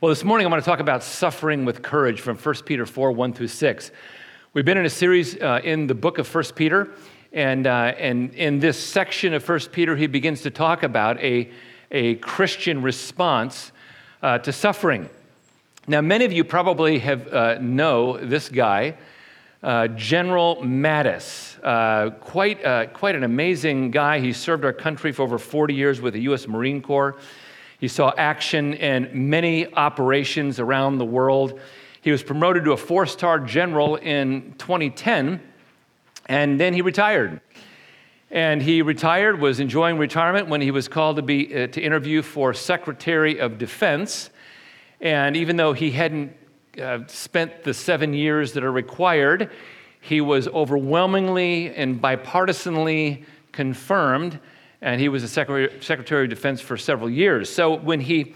Well, this morning I want to talk about suffering with courage from 1 Peter 4 1 through 6. We've been in a series uh, in the book of 1 Peter, and, uh, and in this section of 1 Peter, he begins to talk about a, a Christian response uh, to suffering. Now, many of you probably have uh, know this guy, uh, General Mattis. Uh, quite, quite an amazing guy. He served our country for over 40 years with the U.S. Marine Corps. He saw action in many operations around the world. He was promoted to a four star general in 2010, and then he retired. And he retired, was enjoying retirement when he was called to, be, uh, to interview for Secretary of Defense. And even though he hadn't uh, spent the seven years that are required, he was overwhelmingly and bipartisanly confirmed, and he was a Secretary, Secretary of Defense for several years. So when he,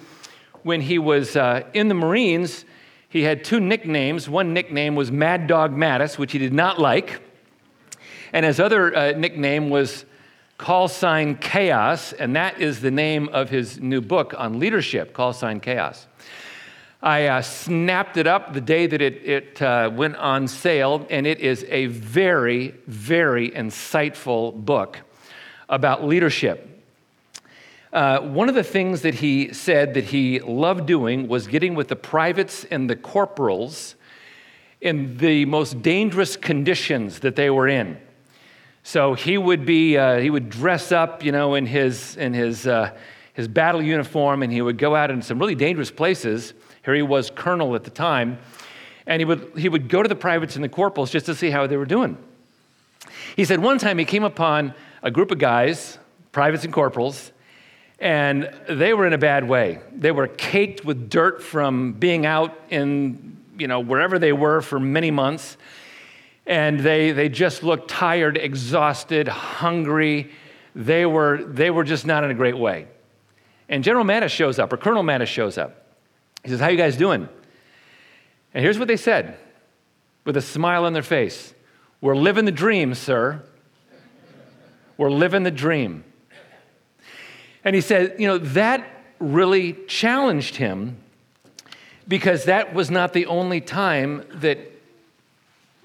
when he was uh, in the Marines, he had two nicknames. One nickname was Mad Dog Mattis, which he did not like. And his other uh, nickname was Call Sign Chaos, and that is the name of his new book on leadership, Call Sign Chaos. I uh, snapped it up the day that it, it uh, went on sale, and it is a very, very insightful book about leadership. Uh, one of the things that he said that he loved doing was getting with the privates and the corporals in the most dangerous conditions that they were in. So he would be, uh, he would dress up, you know, in his, in his, uh, his battle uniform, and he would go out in some really dangerous places. Here he was colonel at the time, and he would, he would go to the privates and the corporals just to see how they were doing. He said one time he came upon a group of guys, privates and corporals, and they were in a bad way. They were caked with dirt from being out in, you know, wherever they were for many months. And they, they just looked tired, exhausted, hungry. They were, they were just not in a great way. And General Mattis shows up, or Colonel Mattis shows up. He says, How you guys doing? And here's what they said with a smile on their face We're living the dream, sir. We're living the dream. And he said, you know, that really challenged him because that was not the only time that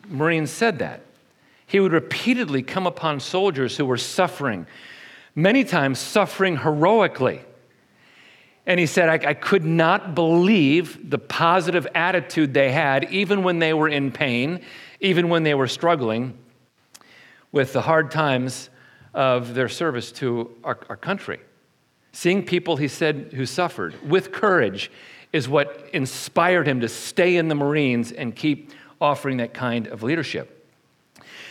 Marines said that. He would repeatedly come upon soldiers who were suffering, many times suffering heroically. And he said, I, I, could not believe the positive attitude they had, even when they were in pain, even when they were struggling with the hard times of their service to our, our country. Seeing people, he said, who suffered with courage is what inspired him to stay in the Marines and keep offering that kind of leadership.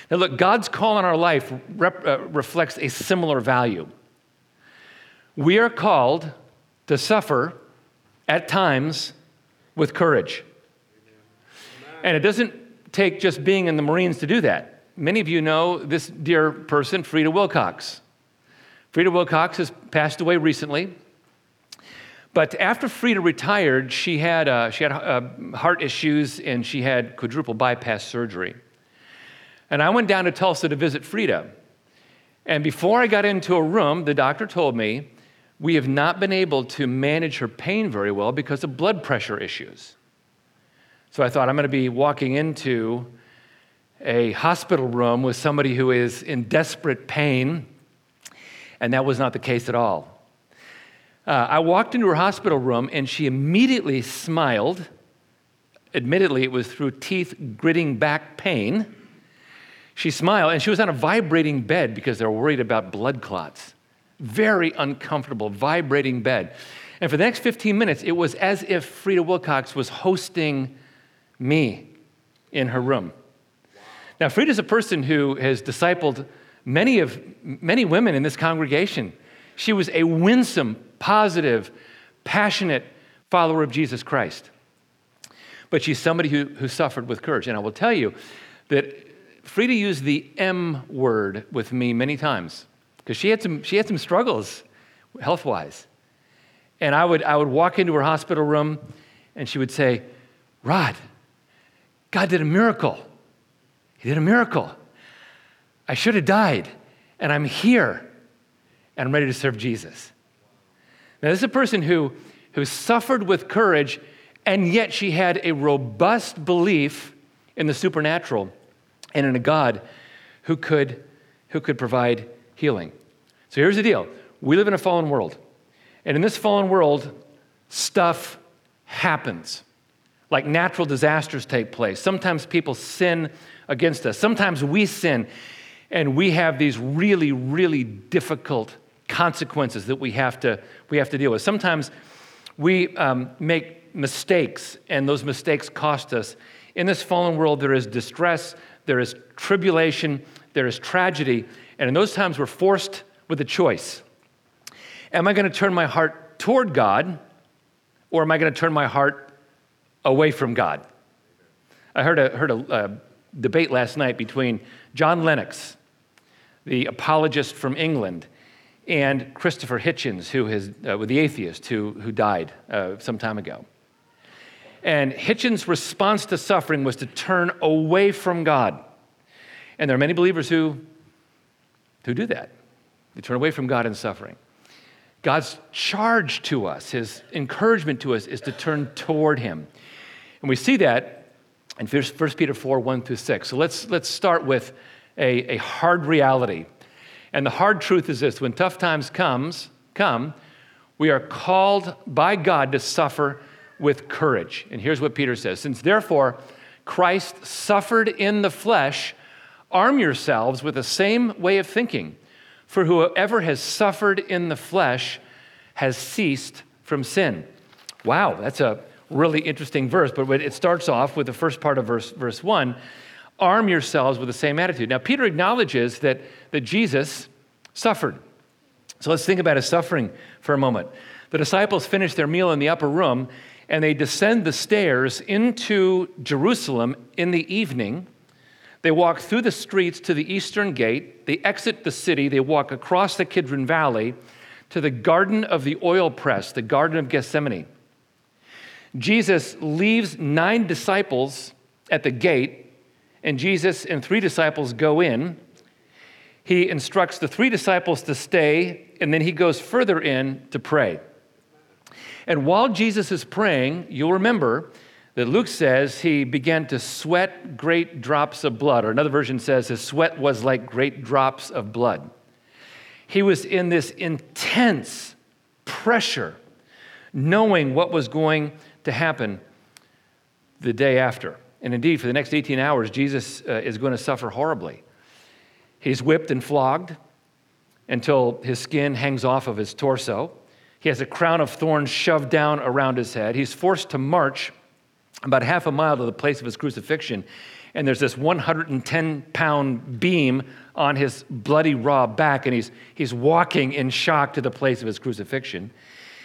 Now, look, God's call on our life rep, uh, reflects a similar value. We are called to suffer at times with courage. And it doesn't take just being in the Marines to do that. Many of you know this dear person, Frida Wilcox. Frida Wilcox has passed away recently. But after Frida retired, she had, uh, she had uh, heart issues and she had quadruple bypass surgery. And I went down to Tulsa to visit Frida. And before I got into a room, the doctor told me, We have not been able to manage her pain very well because of blood pressure issues. So I thought, I'm going to be walking into a hospital room with somebody who is in desperate pain and that was not the case at all. Uh, I walked into her hospital room and she immediately smiled. Admittedly, it was through teeth gritting back pain. She smiled and she was on a vibrating bed because they were worried about blood clots. Very uncomfortable, vibrating bed. And for the next 15 minutes, it was as if Frida Wilcox was hosting me in her room. Now, Frida's a person who has discipled many of many women in this congregation. She was a winsome, positive, passionate follower of Jesus Christ. But she's somebody who, who suffered with courage. And I will tell you that Frida used the M word with me many times because she, had some, she had some struggles health wise. And I would, I would walk into her hospital room and she would say, Rod, God did a miracle. Did a miracle. I should have died, and I'm here, and I'm ready to serve Jesus. Now, this is a person who, who suffered with courage, and yet she had a robust belief in the supernatural and in a God who could, who could provide healing. So here's the deal we live in a fallen world. And in this fallen world, stuff happens. Like natural disasters take place. Sometimes people sin against us. Sometimes we sin and we have these really, really difficult consequences that we have to, we have to deal with. Sometimes we um, make mistakes, and those mistakes cost us. In this fallen world, there is distress, there is tribulation, there is tragedy, and in those times, we're forced with a choice. Am I going to turn my heart toward God, or am I going to turn my heart away from God? I heard a, heard a uh, debate last night between John Lennox, the apologist from England, and Christopher Hitchens, who is uh, the atheist who, who died uh, some time ago. And Hitchens' response to suffering was to turn away from God. And there are many believers who, who do that. They turn away from God in suffering. God's charge to us, his encouragement to us, is to turn toward him. And we see that in 1 Peter 4 1 through 6. So let's, let's start with a, a hard reality and the hard truth is this when tough times comes, come, we are called by God to suffer with courage. And here's what Peter says Since therefore Christ suffered in the flesh, arm yourselves with the same way of thinking. For whoever has suffered in the flesh has ceased from sin. Wow, that's a really interesting verse, but it starts off with the first part of verse, verse 1 arm yourselves with the same attitude. Now, Peter acknowledges that, that Jesus suffered. So let's think about his suffering for a moment. The disciples finish their meal in the upper room and they descend the stairs into Jerusalem in the evening. They walk through the streets to the eastern gate. They exit the city. They walk across the Kidron Valley to the Garden of the Oil Press, the Garden of Gethsemane. Jesus leaves nine disciples at the gate and Jesus and three disciples go in. He instructs the three disciples to stay, and then he goes further in to pray. And while Jesus is praying, you'll remember that Luke says he began to sweat great drops of blood, or another version says his sweat was like great drops of blood. He was in this intense pressure, knowing what was going to happen the day after. And indeed, for the next 18 hours, Jesus uh, is going to suffer horribly. He's whipped and flogged until his skin hangs off of his torso. He has a crown of thorns shoved down around his head. He's forced to march about half a mile to the place of his crucifixion. And there's this 110 pound beam on his bloody raw back, and he's, he's walking in shock to the place of his crucifixion.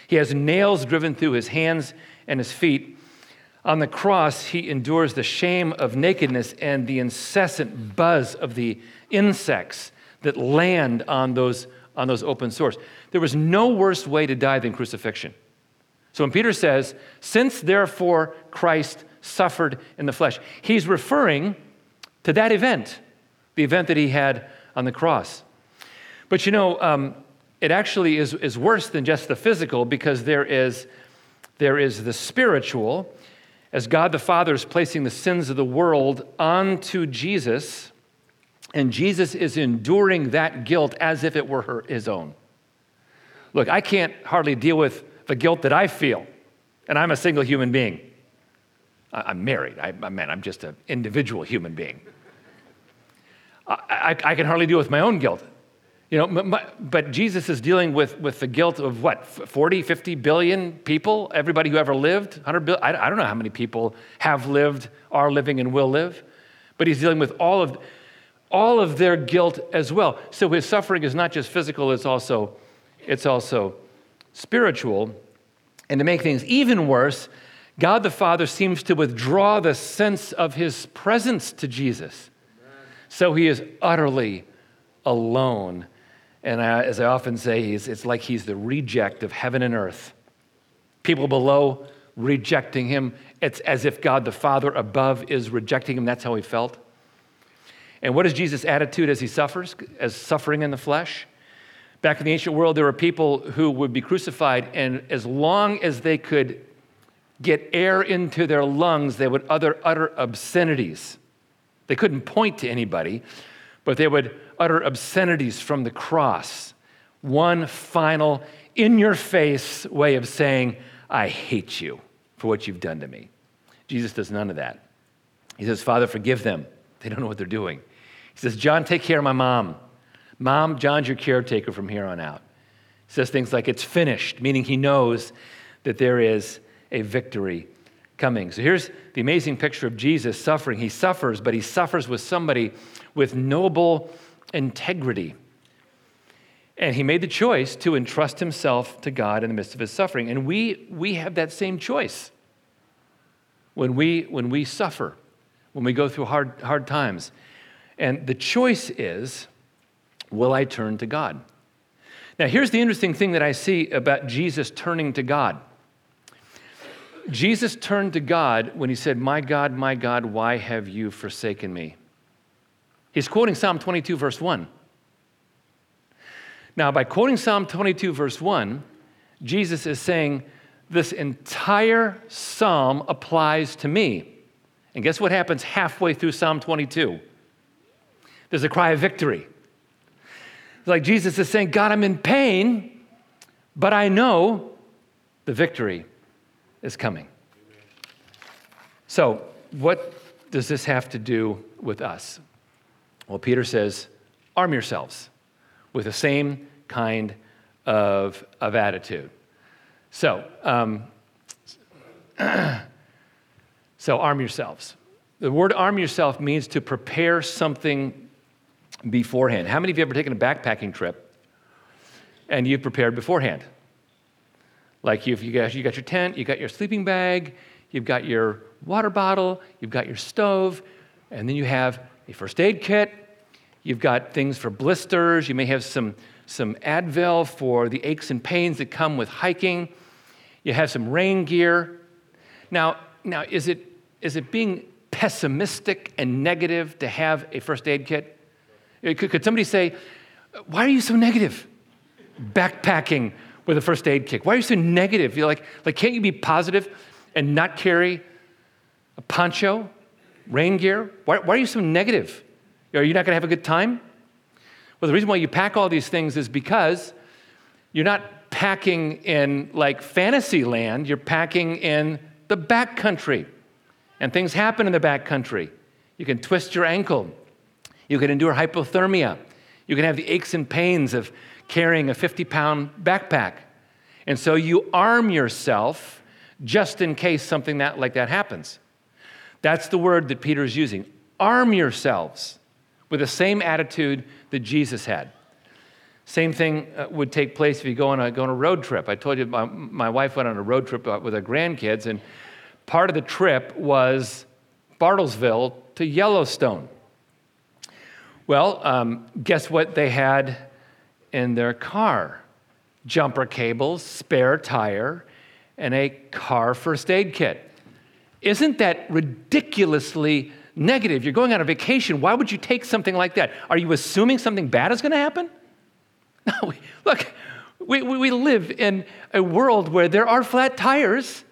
He has nails driven through his hands and his feet. On the cross, he endures the shame of nakedness and the incessant buzz of the insects that land on those, on those open sores. There was no worse way to die than crucifixion. So when Peter says, Since therefore Christ suffered in the flesh, he's referring to that event, the event that he had on the cross. But you know, um, it actually is, is worse than just the physical because there is, there is the spiritual as God the Father is placing the sins of the world onto Jesus, and Jesus is enduring that guilt as if it were her, his own. Look, I can't hardly deal with the guilt that I feel, and I'm a single human being. I'm married. I, mean, I'm just an individual human being. I, I, I can hardly deal with my own guilt. You know, but Jesus is dealing with, with the guilt of what, 40, 50 billion people? Everybody who ever lived? 100 billion? I don't know how many people have lived, are living, and will live. But he's dealing with all of, all of their guilt as well. So his suffering is not just physical, it's also, it's also spiritual. And to make things even worse, God the Father seems to withdraw the sense of his presence to Jesus. So he is utterly alone and I, as I often say, it's like he's the reject of heaven and earth. People below rejecting him. It's as if God the Father above is rejecting him. That's how he felt. And what is Jesus' attitude as he suffers, as suffering in the flesh? Back in the ancient world, there were people who would be crucified, and as long as they could get air into their lungs, they would utter, utter obscenities. They couldn't point to anybody, but they would utter obscenities from the cross. One final, in your face way of saying, I hate you for what you've done to me. Jesus does none of that. He says, Father, forgive them. They don't know what they're doing. He says, John, take care of my mom. Mom, John's your caretaker from here on out. He says things like, it's finished, meaning he knows that there is a victory coming. So here's the amazing picture of Jesus suffering. He suffers, but he suffers with somebody with noble integrity. And he made the choice to entrust himself to God in the midst of his suffering. And we, we have that same choice when we, when we suffer, when we go through hard, hard times. And the choice is will I turn to God? Now, here's the interesting thing that I see about Jesus turning to God. Jesus turned to God when he said, My God, my God, why have you forsaken me? He's quoting Psalm 22, verse 1. Now, by quoting Psalm 22, verse 1, Jesus is saying, This entire psalm applies to me. And guess what happens halfway through Psalm 22? There's a cry of victory. It's like Jesus is saying, God, I'm in pain, but I know the victory is coming. So, what does this have to do with us? Well, Peter says, arm yourselves with the same kind of, of attitude. So, um, so arm yourselves. The word arm yourself means to prepare something beforehand. How many of you ever taken a backpacking trip and you've prepared beforehand? Like you've, you, got, you got your tent, you got your sleeping bag, you've got your water bottle, you've got your stove, and then you have a first aid kit, you've got things for blisters, you may have some, some Advil for the aches and pains that come with hiking, you have some rain gear. Now, now is, it, is it being pessimistic and negative to have a first aid kit? Eh, could, could somebody say, Why are you so negative? Backpacking with a first aid kit. Why are you so negative? You're like, like, can't you be positive and not carry a poncho, rain gear? Why, why are you so negative? Are you not going to have a good time? Well, the reason why you pack all these things is because you're not packing in like fantasy land, you're packing in the back country. And things happen in the back country. You can twist your ankle, you can endure hypothermia, you can have the aches and pains of carrying a 50 pound backpack. And so you arm yourself just in case something that, like that happens. That's the word that Peter is using. Arm yourselves with the same attitude that Jesus had. Same thing uh, would take place if you go on a, go on a road trip. I told you my, my wife went on a road trip uh, with her grandkids, and part of the trip was Bartlesville to Yellowstone. Well, um, guess what they had in their car jumper cables, spare tire, and a car first aid kit. Isn't that ridiculously negative? You're going on a vacation. Why would you take something like that? Are you assuming something bad is going to happen? No, we, look, we, we live in a world where there are flat tires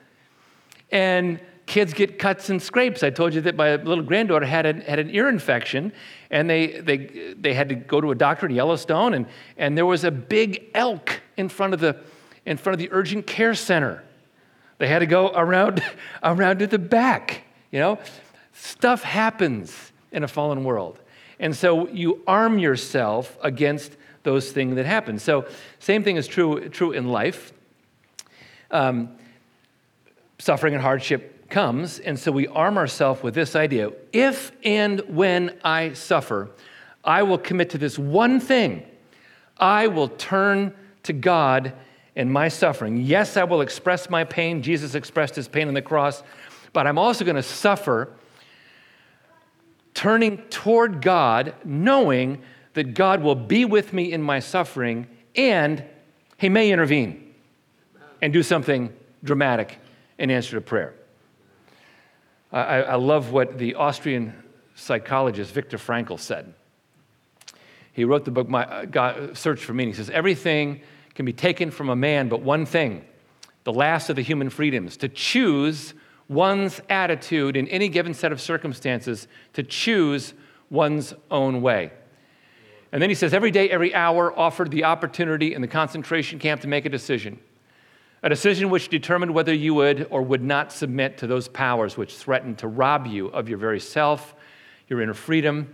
and kids get cuts and scrapes. I told you that my little granddaughter had, a, had an ear infection, and they, they, they had to go to a doctor in Yellowstone, and, and there was a big elk in front of the, in front of the urgent care center. They had to go around, around to the back. You know, stuff happens in a fallen world. And so you arm yourself against those things that happen. So, same thing is true, true in life. Um, suffering and hardship comes, and so we arm ourselves with this idea if and when I suffer, I will commit to this one thing. I will turn to God in my suffering. Yes, I will express my pain. Jesus expressed his pain on the cross, but I'm also going to suffer turning toward God, knowing that God will be with me in my suffering and he may intervene and do something dramatic in answer to prayer. I, I love what the Austrian psychologist Viktor Frankl said. he wrote the book, My, uh, God, Search for Meaning. He says, Everything can be taken from a man, but one thing, the last of the human freedoms, to choose one's attitude in any given set of circumstances, to choose one's own way. And then he says, every day, every hour offered the opportunity in the concentration camp to make a decision. A decision which determined whether you would or would not submit to those powers which threatened to rob you of your very self, your inner freedom.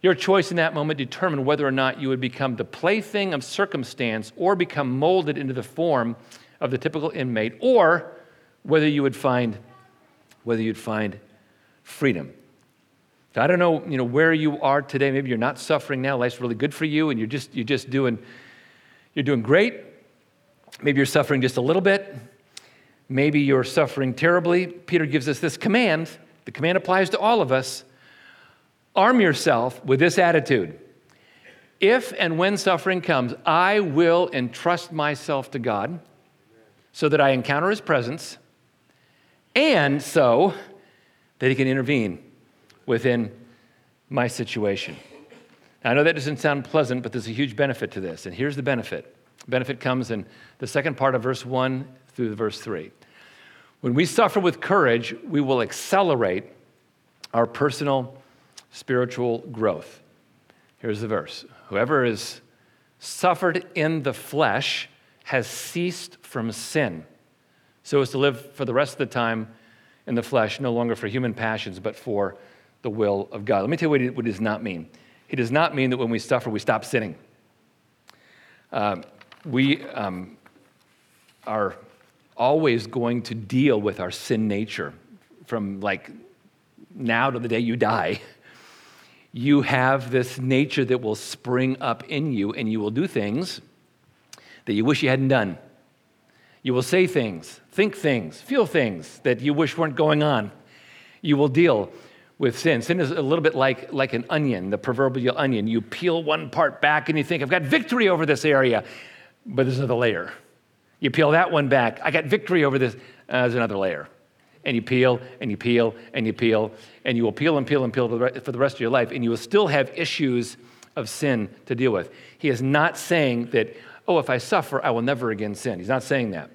Your choice in that moment determined whether or not you would become the plaything of circumstance or become molded into the form of the typical inmate, or whether you would find, whether you'd find freedom. I don't know, you know, where you are today. Maybe you're not suffering now. Life's really good for you, and you're just you're just doing you're doing great. Maybe you're suffering just a little bit. Maybe you're suffering terribly. Peter gives us this command. The command applies to all of us. Arm yourself with this attitude. If and when suffering comes, I will entrust myself to God so that I encounter his presence and so that he can intervene within my situation. Now, I know that doesn't sound pleasant, but there's a huge benefit to this. And here's the benefit benefit comes in the second part of verse 1 through verse 3. When we suffer with courage, we will accelerate our personal spiritual growth. Here's the verse Whoever has suffered in the flesh has ceased from sin, so as to live for the rest of the time in the flesh, no longer for human passions, but for the will of God. Let me tell you what it, does not mean. It does not mean that when we suffer, we stop sinning. Uh, we um, are always going to deal with our sin nature from like now to the day you die. You have this nature that will spring up in you, and you will do things that you wish you hadn't done. You will say things, think things, feel things that you wish weren't going on. You will deal with sin. Sin is a little bit like, like an onion, the proverbial onion. You peel one part back and you think, I've got victory over this area, but there's another layer. You peel that one back, I got victory over this, uh, there's another layer. And you peel and you peel and you peel, and you will peel and peel and peel for the rest of your life, and you will still have issues of sin to deal with. He is not saying that, oh, if I suffer, I will never again sin. He's not saying that.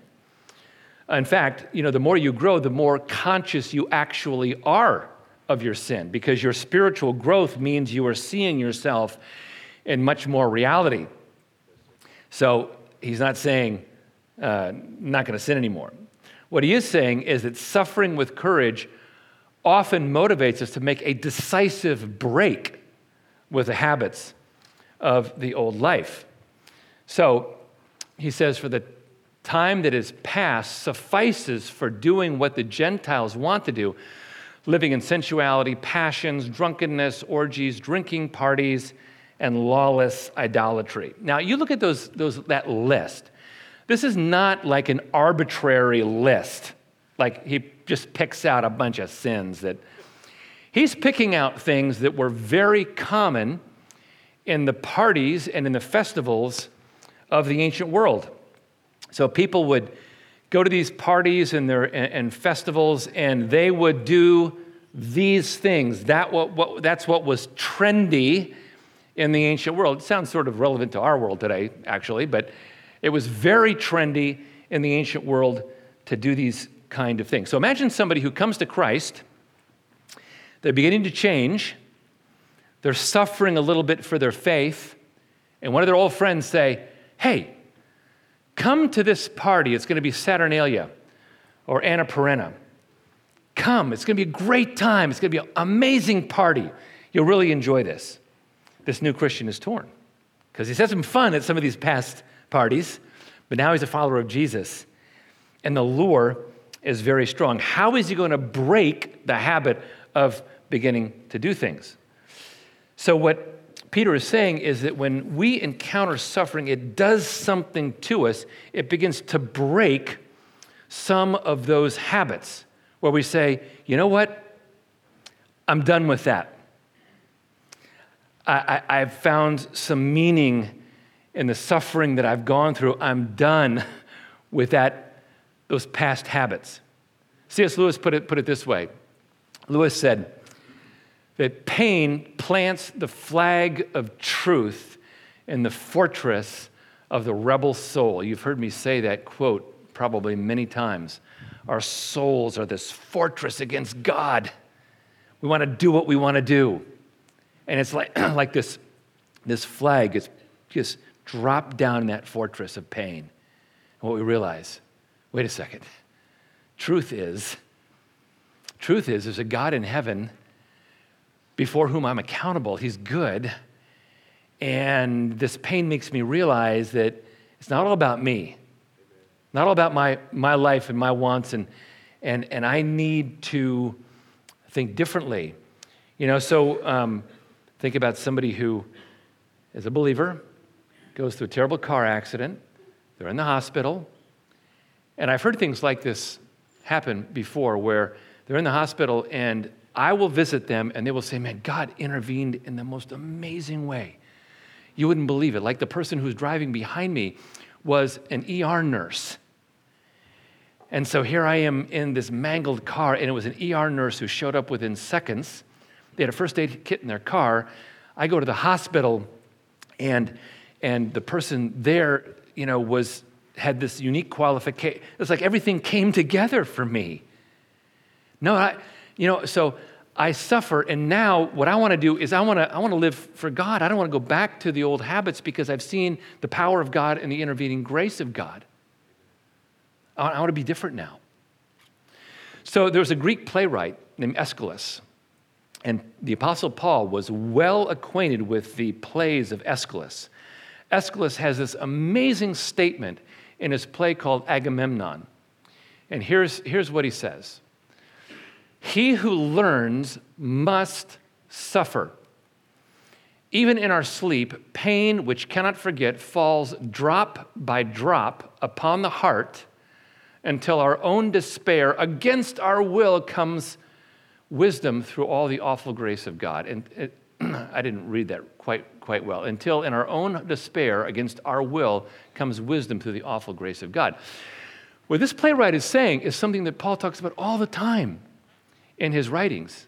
In fact, you know, the more you grow, the more conscious you actually are of your sin because your spiritual growth means you are seeing yourself in much more reality. So he's not saying, uh, not going to sin anymore. What he is saying is that suffering with courage often motivates us to make a decisive break with the habits of the old life. So he says, for the time that is past suffices for doing what the Gentiles want to do living in sensuality, passions, drunkenness, orgies, drinking parties, and lawless idolatry. Now, you look at those, those, that list. This is not like an arbitrary list, like he just picks out a bunch of sins that he's picking out things that were very common in the parties and in the festivals of the ancient world. So people would go to these parties and, their, and, and festivals, and they would do these things. That what, what, that's what was trendy in the ancient world. It sounds sort of relevant to our world today, actually, but it was very trendy in the ancient world to do these kind of things. So imagine somebody who comes to Christ, they're beginning to change, they're suffering a little bit for their faith, and one of their old friends say, Hey, Come to this party. It's going to be Saturnalia or Anna Perenna. Come. It's going to be a great time. It's going to be an amazing party. You'll really enjoy this. This new Christian is torn because he's had some fun at some of these past parties, but now he's a follower of Jesus. And the lure is very strong. How is he going to break the habit of beginning to do things? So, what Peter is saying is that when we encounter suffering, it does something to us. It begins to break some of those habits where we say, you know what? I'm done with that. I, I, have found some meaning in the suffering that I've gone through. I'm done with that, those past habits. C.S. Lewis put it, put it this way Lewis said, that pain plants the flag of truth in the fortress of the rebel soul. You've heard me say that quote probably many times. Our souls are this fortress against God. We want to do what we want to do. And it's like, like this, this flag is just dropped down in that fortress of pain. And what we realize wait a second. Truth is, truth is, there's a God in heaven before whom I'm accountable. He's good. And this pain makes me realize that it's not all about me, not all about my, my life and my wants, and, and, and I need to think differently. You know, so um, think about somebody who is a believer, goes through a terrible car accident, they're in the hospital, and I've heard things like this happen before where they're in the hospital and I will visit them and they will say, Man, God intervened in the most amazing way. You wouldn't believe it. Like the person who's driving behind me was an ER nurse. And so here I am in this mangled car, and it was an ER nurse who showed up within seconds. They had a first aid kit in their car. I go to the hospital, and, and the person there, you know, was, had this unique qualification. It's like everything came together for me. No, I, you know, so I suffer, and now what I want to do is I want to I want to live for God. I don't want to go back to the old habits because I've seen the power of God and the intervening grace of God. I want, I want to be different now. So there was a Greek playwright named Aeschylus, and the Apostle Paul was well acquainted with the plays of Aeschylus. Aeschylus has this amazing statement in his play called Agamemnon. And here's, here's what he says he who learns must suffer. Even in our sleep, pain which cannot forget falls drop by drop upon the heart until our own despair against our will comes wisdom through all the awful grace of God. And it, I didn't read that quite, quite well. Until in our own despair against our will comes wisdom through the awful grace of God. What this playwright is saying is something that Paul talks about all the time in his writings.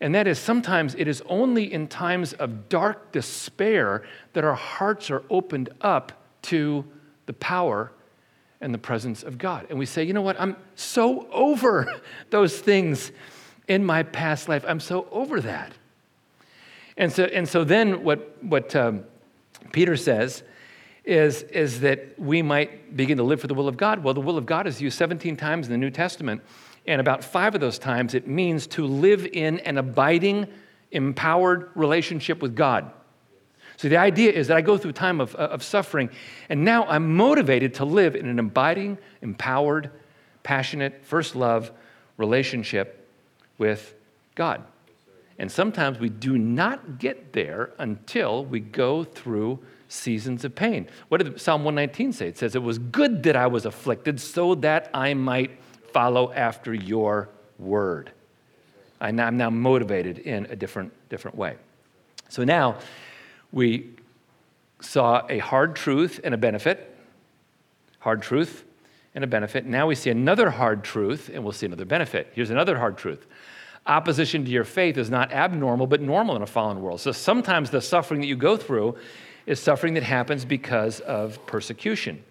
And that is sometimes it is only in times of dark despair that our hearts are opened up to the power and the presence of God. And we say, you know what, I'm so over those things in my past life. I'm so over that. And so, and so then what, what um, Peter says is, is that we might begin to live for the will of God. Well, the will of God is used 17 times in the New Testament. And about five of those times, it means to live in an abiding, empowered relationship with God. So the idea is that I go through a time of, of suffering, and now I'm motivated to live in an abiding, empowered, passionate, first love relationship with God. And sometimes we do not get there until we go through seasons of pain. What did Psalm 119 say? It says, It was good that I was afflicted so that I might follow after your word. I'm now motivated in a different, different way. So now we saw a hard truth and a benefit, hard truth and a benefit. Now we see another hard truth and we'll see another benefit. Here's another hard truth opposition to your faith is not abnormal, but normal in a fallen world. So sometimes the suffering that you go through is suffering that happens because of persecution.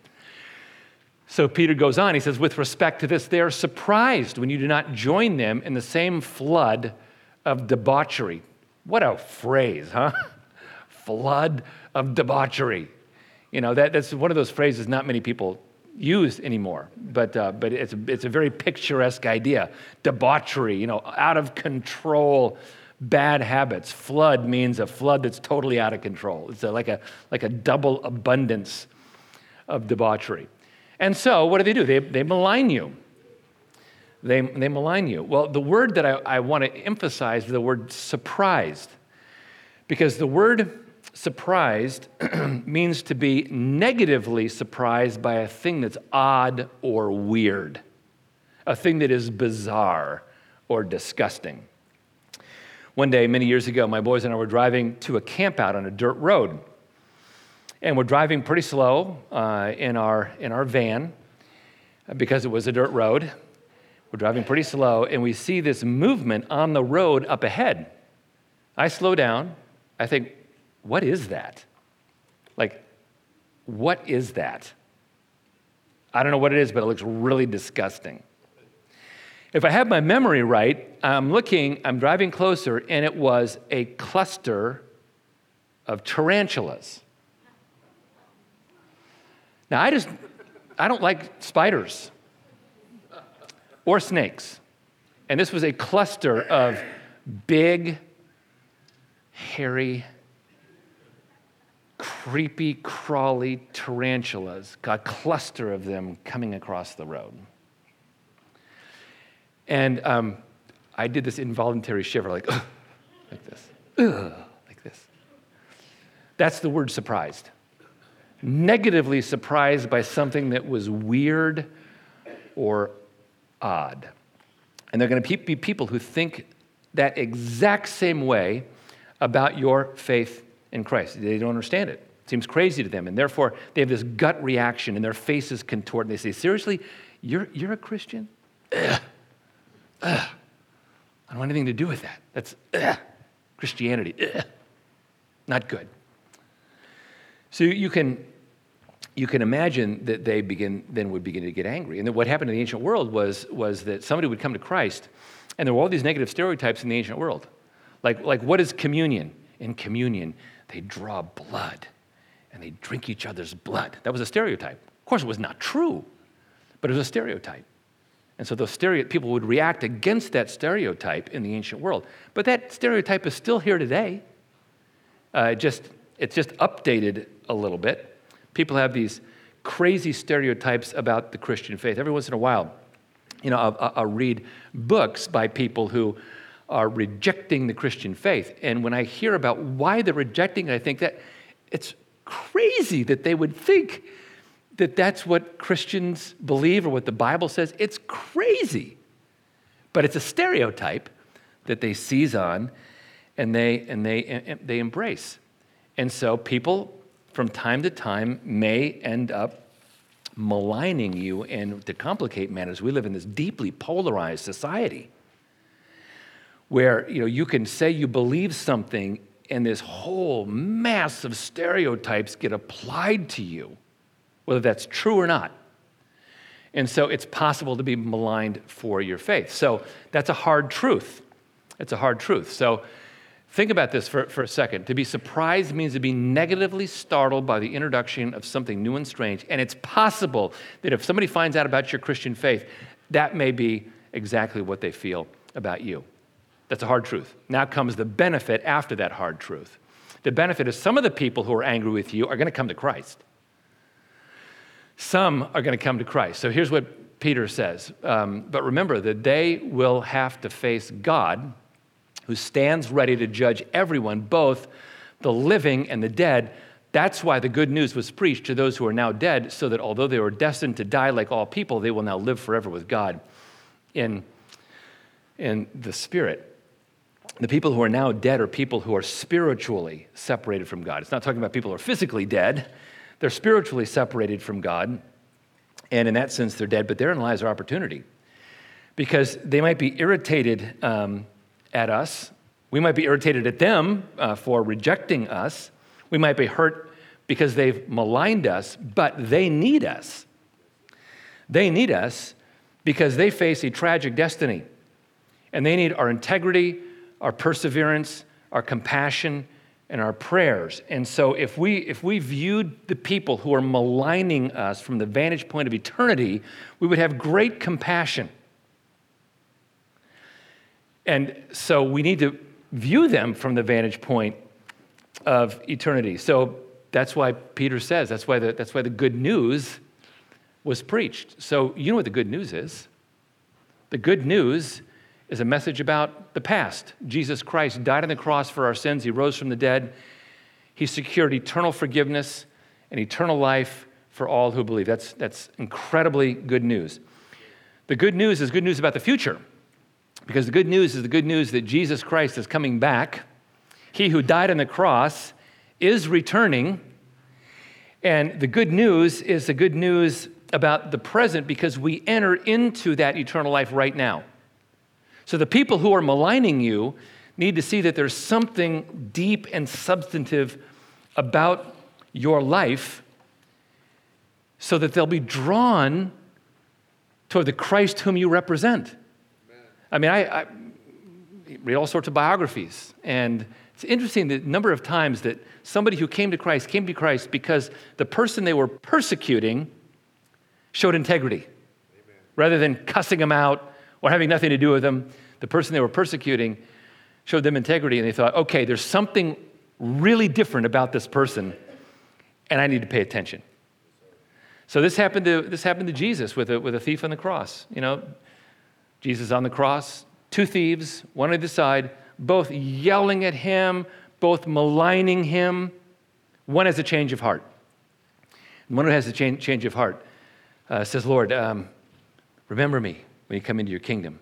So Peter goes on, he says, with respect to this, they are surprised when you do not join them in the same flood of debauchery. What a phrase, huh? flood of debauchery. You know, that, that's one of those phrases not many people use anymore, but, uh, but it's, it's a very picturesque idea. Debauchery, you know, out of control, bad habits. Flood means a flood that's totally out of control. It's a, like, a, like a double abundance of debauchery. And so, what do they do? They, they malign you. They, they malign you. Well, the word that I, I want to emphasize is the word surprised. Because the word surprised means to be negatively surprised by a thing that's odd or weird, a thing that is bizarre or disgusting. One day, many years ago, my boys and I were driving to a campout on a dirt road. And we're driving pretty slow uh, in, our, in our van because it was a dirt road. We're driving pretty slow, and we see this movement on the road up ahead. I slow down. I think, what is that? Like, what is that? I don't know what it is, but it looks really disgusting. If I have my memory right, I'm looking, I'm driving closer, and it was a cluster of tarantulas. Now, I just, I don't like spiders or snakes. And this was a cluster of big, hairy, creepy, crawly tarantulas, Got a cluster of them coming across the road. And um, I did this involuntary shiver, like, like this, like this. That's the word surprised. Negatively surprised by something that was weird or odd. And they're going to be people who think that exact same way about your faith in Christ. They don't understand it. It seems crazy to them. And therefore, they have this gut reaction and their faces contort. And they say, Seriously, you're, you're a Christian? Ugh. Ugh. I don't want anything to do with that. That's ugh. Christianity. Ugh. Not good. So you can, you can imagine that they begin, then would begin to get angry. And then what happened in the ancient world was, was that somebody would come to Christ, and there were all these negative stereotypes in the ancient world. Like, like what is communion? In communion, they draw blood and they drink each other's blood. That was a stereotype. Of course, it was not true, but it was a stereotype. And so those stereo- people would react against that stereotype in the ancient world. But that stereotype is still here today. Uh, just, it's just updated a little bit. People have these crazy stereotypes about the Christian faith. Every once in a while, you know, I'll, I'll read books by people who are rejecting the Christian faith. And when I hear about why they're rejecting it, I think that it's crazy that they would think that that's what Christians believe or what the Bible says. It's crazy. But it's a stereotype that they seize on and they, and they, and they embrace. And so people from time to time may end up maligning you. And to complicate matters, we live in this deeply polarized society where you know you can say you believe something and this whole mass of stereotypes get applied to you whether that's true or not. And so it's possible to be maligned for your faith. So that's a hard truth. It's a hard truth. So think about this for, for a second. To be surprised means to be negatively startled by the introduction of something new and strange. And it's possible that if somebody finds out about your christian faith that may be exactly what they feel about you. That's a hard truth. Now comes the benefit after that hard truth. The benefit is some of the people who are angry with you are going to come to Christ. Some are going to come to Christ. So here's what Peter says. Um, but remember that they will have to face God, who stands ready to judge everyone, both the living and the dead. That's why the good news was preached to those who are now dead, so that although they were destined to die like all people, they will now live forever with God in, in the Spirit the people who are now dead are people who are spiritually separated from God. It's not talking about people who are physically dead, they're spiritually separated from God. And in that sense, they're dead, but therein lies our opportunity. Because they might be irritated um, at us. We might be irritated at them uh, for rejecting us. We might be hurt because they've maligned us, but they need us. They need us because they face a tragic destiny. And they need our integrity, our perseverance, our compassion, and our prayers. And so if we if we viewed the people who are maligning us from the vantage point of eternity, we would have great compassion. And so we need to view them from the vantage point of eternity. So that's why Peter says, that's why the, that's why the good news was preached. So you know what the good news is. The good news is a message about the past. Jesus Christ died on the cross for our sins, He rose from the dead. He secured eternal forgiveness and eternal life for all who believe. That's, that's incredibly good news. The good news is good news about the future, because the good news is the good news that Jesus Christ is coming back. He who died on the cross is returning. And the good news is the good news about the present because we enter into that eternal life right now. So the people who are maligning you, need to see that there's something deep and substantive about your life so that they'll be drawn toward the Christ whom you represent. I mean, I, I read all sorts of biographies, and it's interesting the number of times that somebody who came to Christ came to Christ because the person they were persecuting showed integrity. Amen. Rather than cussing them out or having nothing to do with them, the person they were persecuting showed them integrity, and they thought, okay, there's something really different about this person, and I need to pay attention. So this happened to, this happened to Jesus with a, with a thief on the cross. You know, Jesus on the cross, two thieves, one on either side, both yelling at him, both maligning him. One has a change of heart. one who has a change, change of heart uh, says, Lord, um, remember me when you come into your kingdom.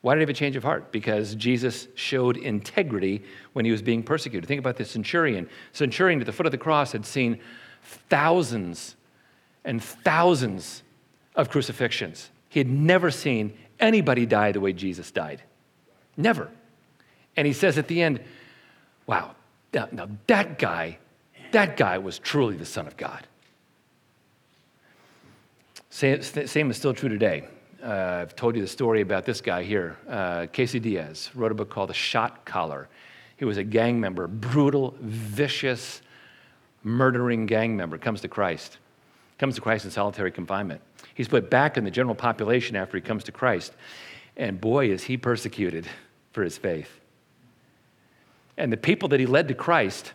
Why did he have a change of heart? Because Jesus showed integrity when he was being persecuted. Think about the centurion. Centurion at the foot of the cross had seen thousands and thousands of crucifixions. He had never seen anybody die the way Jesus died. Never. And he says at the end, wow, now, now that guy, that guy was truly the Son of God. Same, same is still true today. Uh, I've told you the story about this guy here, uh, Casey Diaz, wrote a book called The Shot Caller. He was a gang member, brutal, vicious, murdering gang member, comes to Christ, comes to Christ in solitary confinement. He's put back in the general population after he comes to Christ. And boy, is he persecuted for his faith. And the people that he led to Christ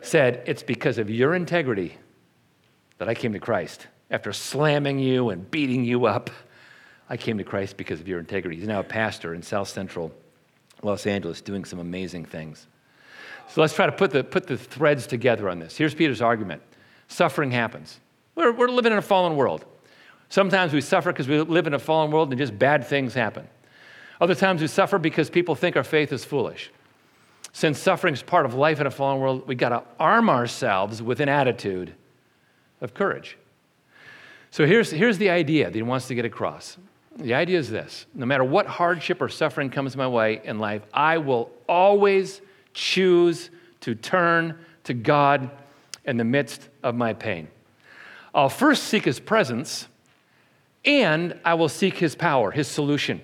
said, It's because of your integrity that I came to Christ. After slamming you and beating you up, I came to Christ because of your integrity. He's now a pastor in South Central Los Angeles doing some amazing things. So let's try to put the, put the threads together on this. Here's Peter's argument suffering happens. We're, we're living in a fallen world. Sometimes we suffer because we live in a fallen world and just bad things happen. Other times we suffer because people think our faith is foolish. Since suffering is part of life in a fallen world, we've got to arm ourselves with an attitude of courage. So here's, here's the idea that he wants to get across. The idea is this no matter what hardship or suffering comes my way in life, I will always choose to turn to God in the midst of my pain. I'll first seek his presence and I will seek his power, his solution.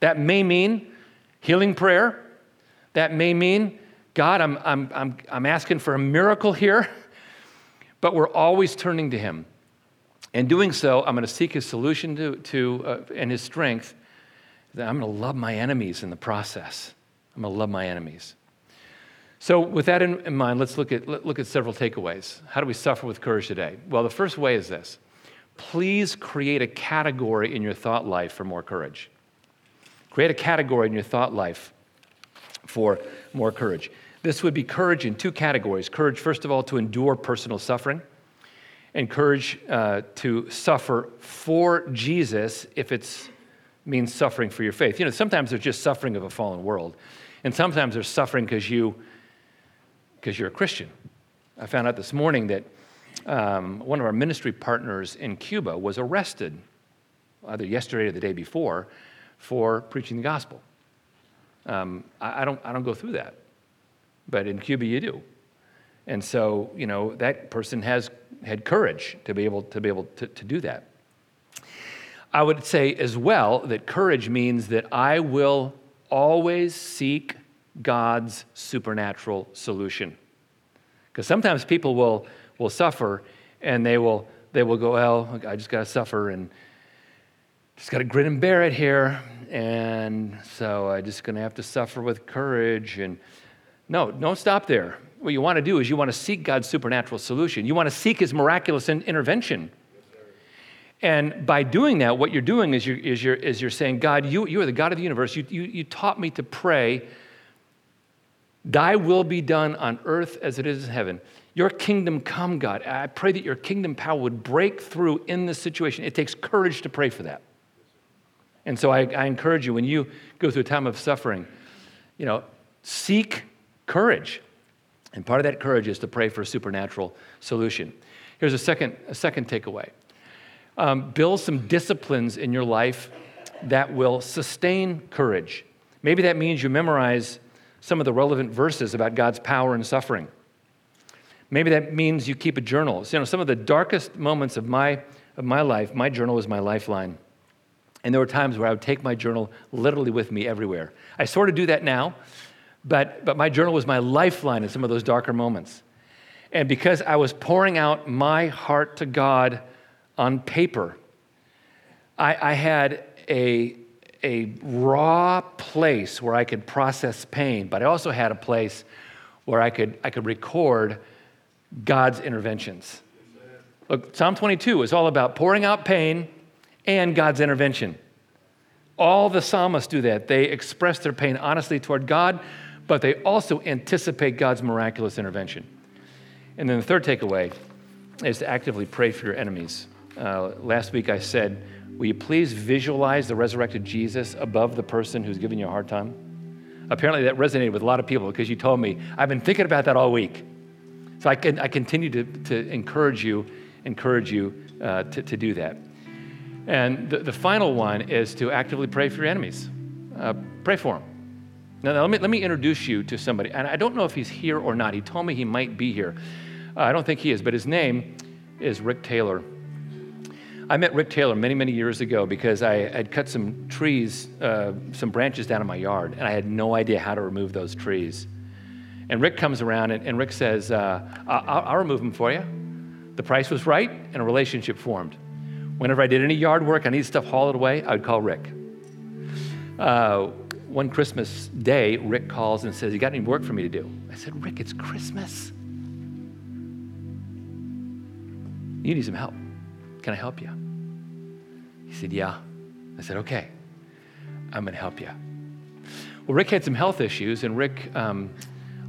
That may mean healing prayer. That may mean, God, I'm, I'm, I'm, I'm asking for a miracle here, but we're always turning to him. In doing so, I'm going to seek his solution to, to uh, and his strength. I'm going to love my enemies in the process. I'm going to love my enemies. So, with that in, in mind, let's look at, look at several takeaways. How do we suffer with courage today? Well, the first way is this please create a category in your thought life for more courage. Create a category in your thought life for more courage. This would be courage in two categories courage, first of all, to endure personal suffering, and courage uh, to suffer for Jesus if it means suffering for your faith. You know, sometimes there's just suffering of a fallen world, and sometimes there's suffering because you because you're a Christian. I found out this morning that um, one of our ministry partners in Cuba was arrested either yesterday or the day before for preaching the gospel. Um, I, I, don't, I don't go through that, but in Cuba you do. And so, you know, that person has had courage to be able to, be able to, to do that. I would say as well that courage means that I will always seek God's supernatural solution. Because sometimes people will, will suffer and they will, they will go, well, I just got to suffer and just got to grin and bear it here. And so I'm just going to have to suffer with courage. And no, don't stop there. What you want to do is you want to seek God's supernatural solution. You want to seek his miraculous intervention. And by doing that, what you're doing is you're, is you're, is you're saying, God, you, you are the God of the universe. You, you, you taught me to pray, Thy will be done on earth as it is in heaven. Your kingdom come, God. I pray that your kingdom power would break through in this situation. It takes courage to pray for that. And so I, I encourage you when you go through a time of suffering, you know, seek courage. And part of that courage is to pray for a supernatural solution. Here's a second, a second takeaway um, build some disciplines in your life that will sustain courage. Maybe that means you memorize some of the relevant verses about God's power and suffering. Maybe that means you keep a journal. You know, some of the darkest moments of my, of my life, my journal was my lifeline. And there were times where I would take my journal literally with me everywhere. I sort of do that now, but, but my journal was my lifeline in some of those darker moments. And because I was pouring out my heart to God on paper, I, I had a, a raw place where I could process pain, but I also had a place where I could, I could record God's interventions. Look, Psalm 22 is all about pouring out pain and God's intervention. All the psalmists do that. They express their pain honestly toward God, but they also anticipate God's miraculous intervention. And then the third takeaway is to actively pray for your enemies. Uh, last week I said, Will you please visualize the resurrected Jesus above the person who's giving you a hard time? Apparently, that resonated with a lot of people because you told me, I've been thinking about that all week. So I, can, I continue to, to encourage you, encourage you uh, to, to do that. And the, the final one is to actively pray for your enemies. Uh, pray for them. Now, now, let, me, let me introduce you to somebody. And I don't know if he's here or not. He told me he might be here. Uh, I don't think he is, but his name is Rick Taylor. I met Rick Taylor many, many years ago because I had cut some trees, uh, some branches down in my yard, and I had no idea how to remove those trees. And Rick comes around and, and Rick says, uh, I'll, I'll remove them for you. The price was right, and a relationship formed. Whenever I did any yard work, I needed stuff hauled away, I would call Rick. Uh, one Christmas day, Rick calls and says, You got any work for me to do? I said, Rick, it's Christmas. You need some help. Can I help you? He said, Yeah. I said, Okay, I'm going to help you. Well, Rick had some health issues, and Rick um,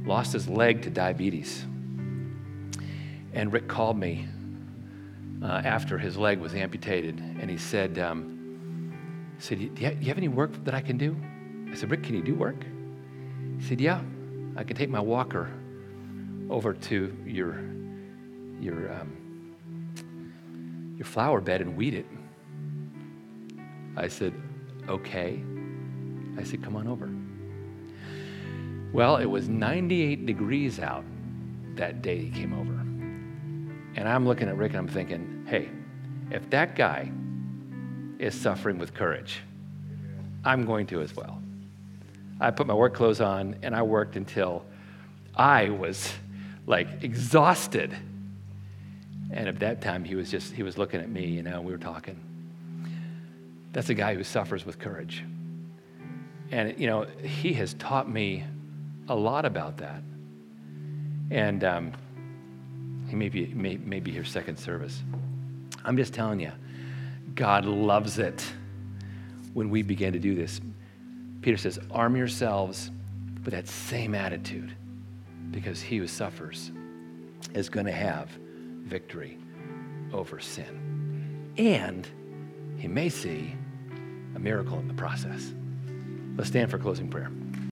lost his leg to diabetes. And Rick called me uh, after his leg was amputated, and he said, um, said, do you have any work that I can do? I said, Rick, can you do work? He said, Yeah, I can take my walker over to your, your, um, your flower bed and weed it. I said, Okay. I said, Come on over. Well, it was 98 degrees out that day he came over. And I'm looking at Rick and I'm thinking, hey, if that guy is suffering with courage, I'm going to as well. I put my work clothes on and I worked until I was like exhausted. And at that time, he was just, he was looking at me, you know, we were talking. That's a guy who suffers with courage. And, you know, he has taught me a lot about that. And um, he may be, may, may be here second service. I'm just telling you, God loves it when we begin to do this. Peter says, arm yourselves with that same attitude because he who suffers is going to have victory over sin. And he may see a miracle in the process. Let's stand for closing prayer.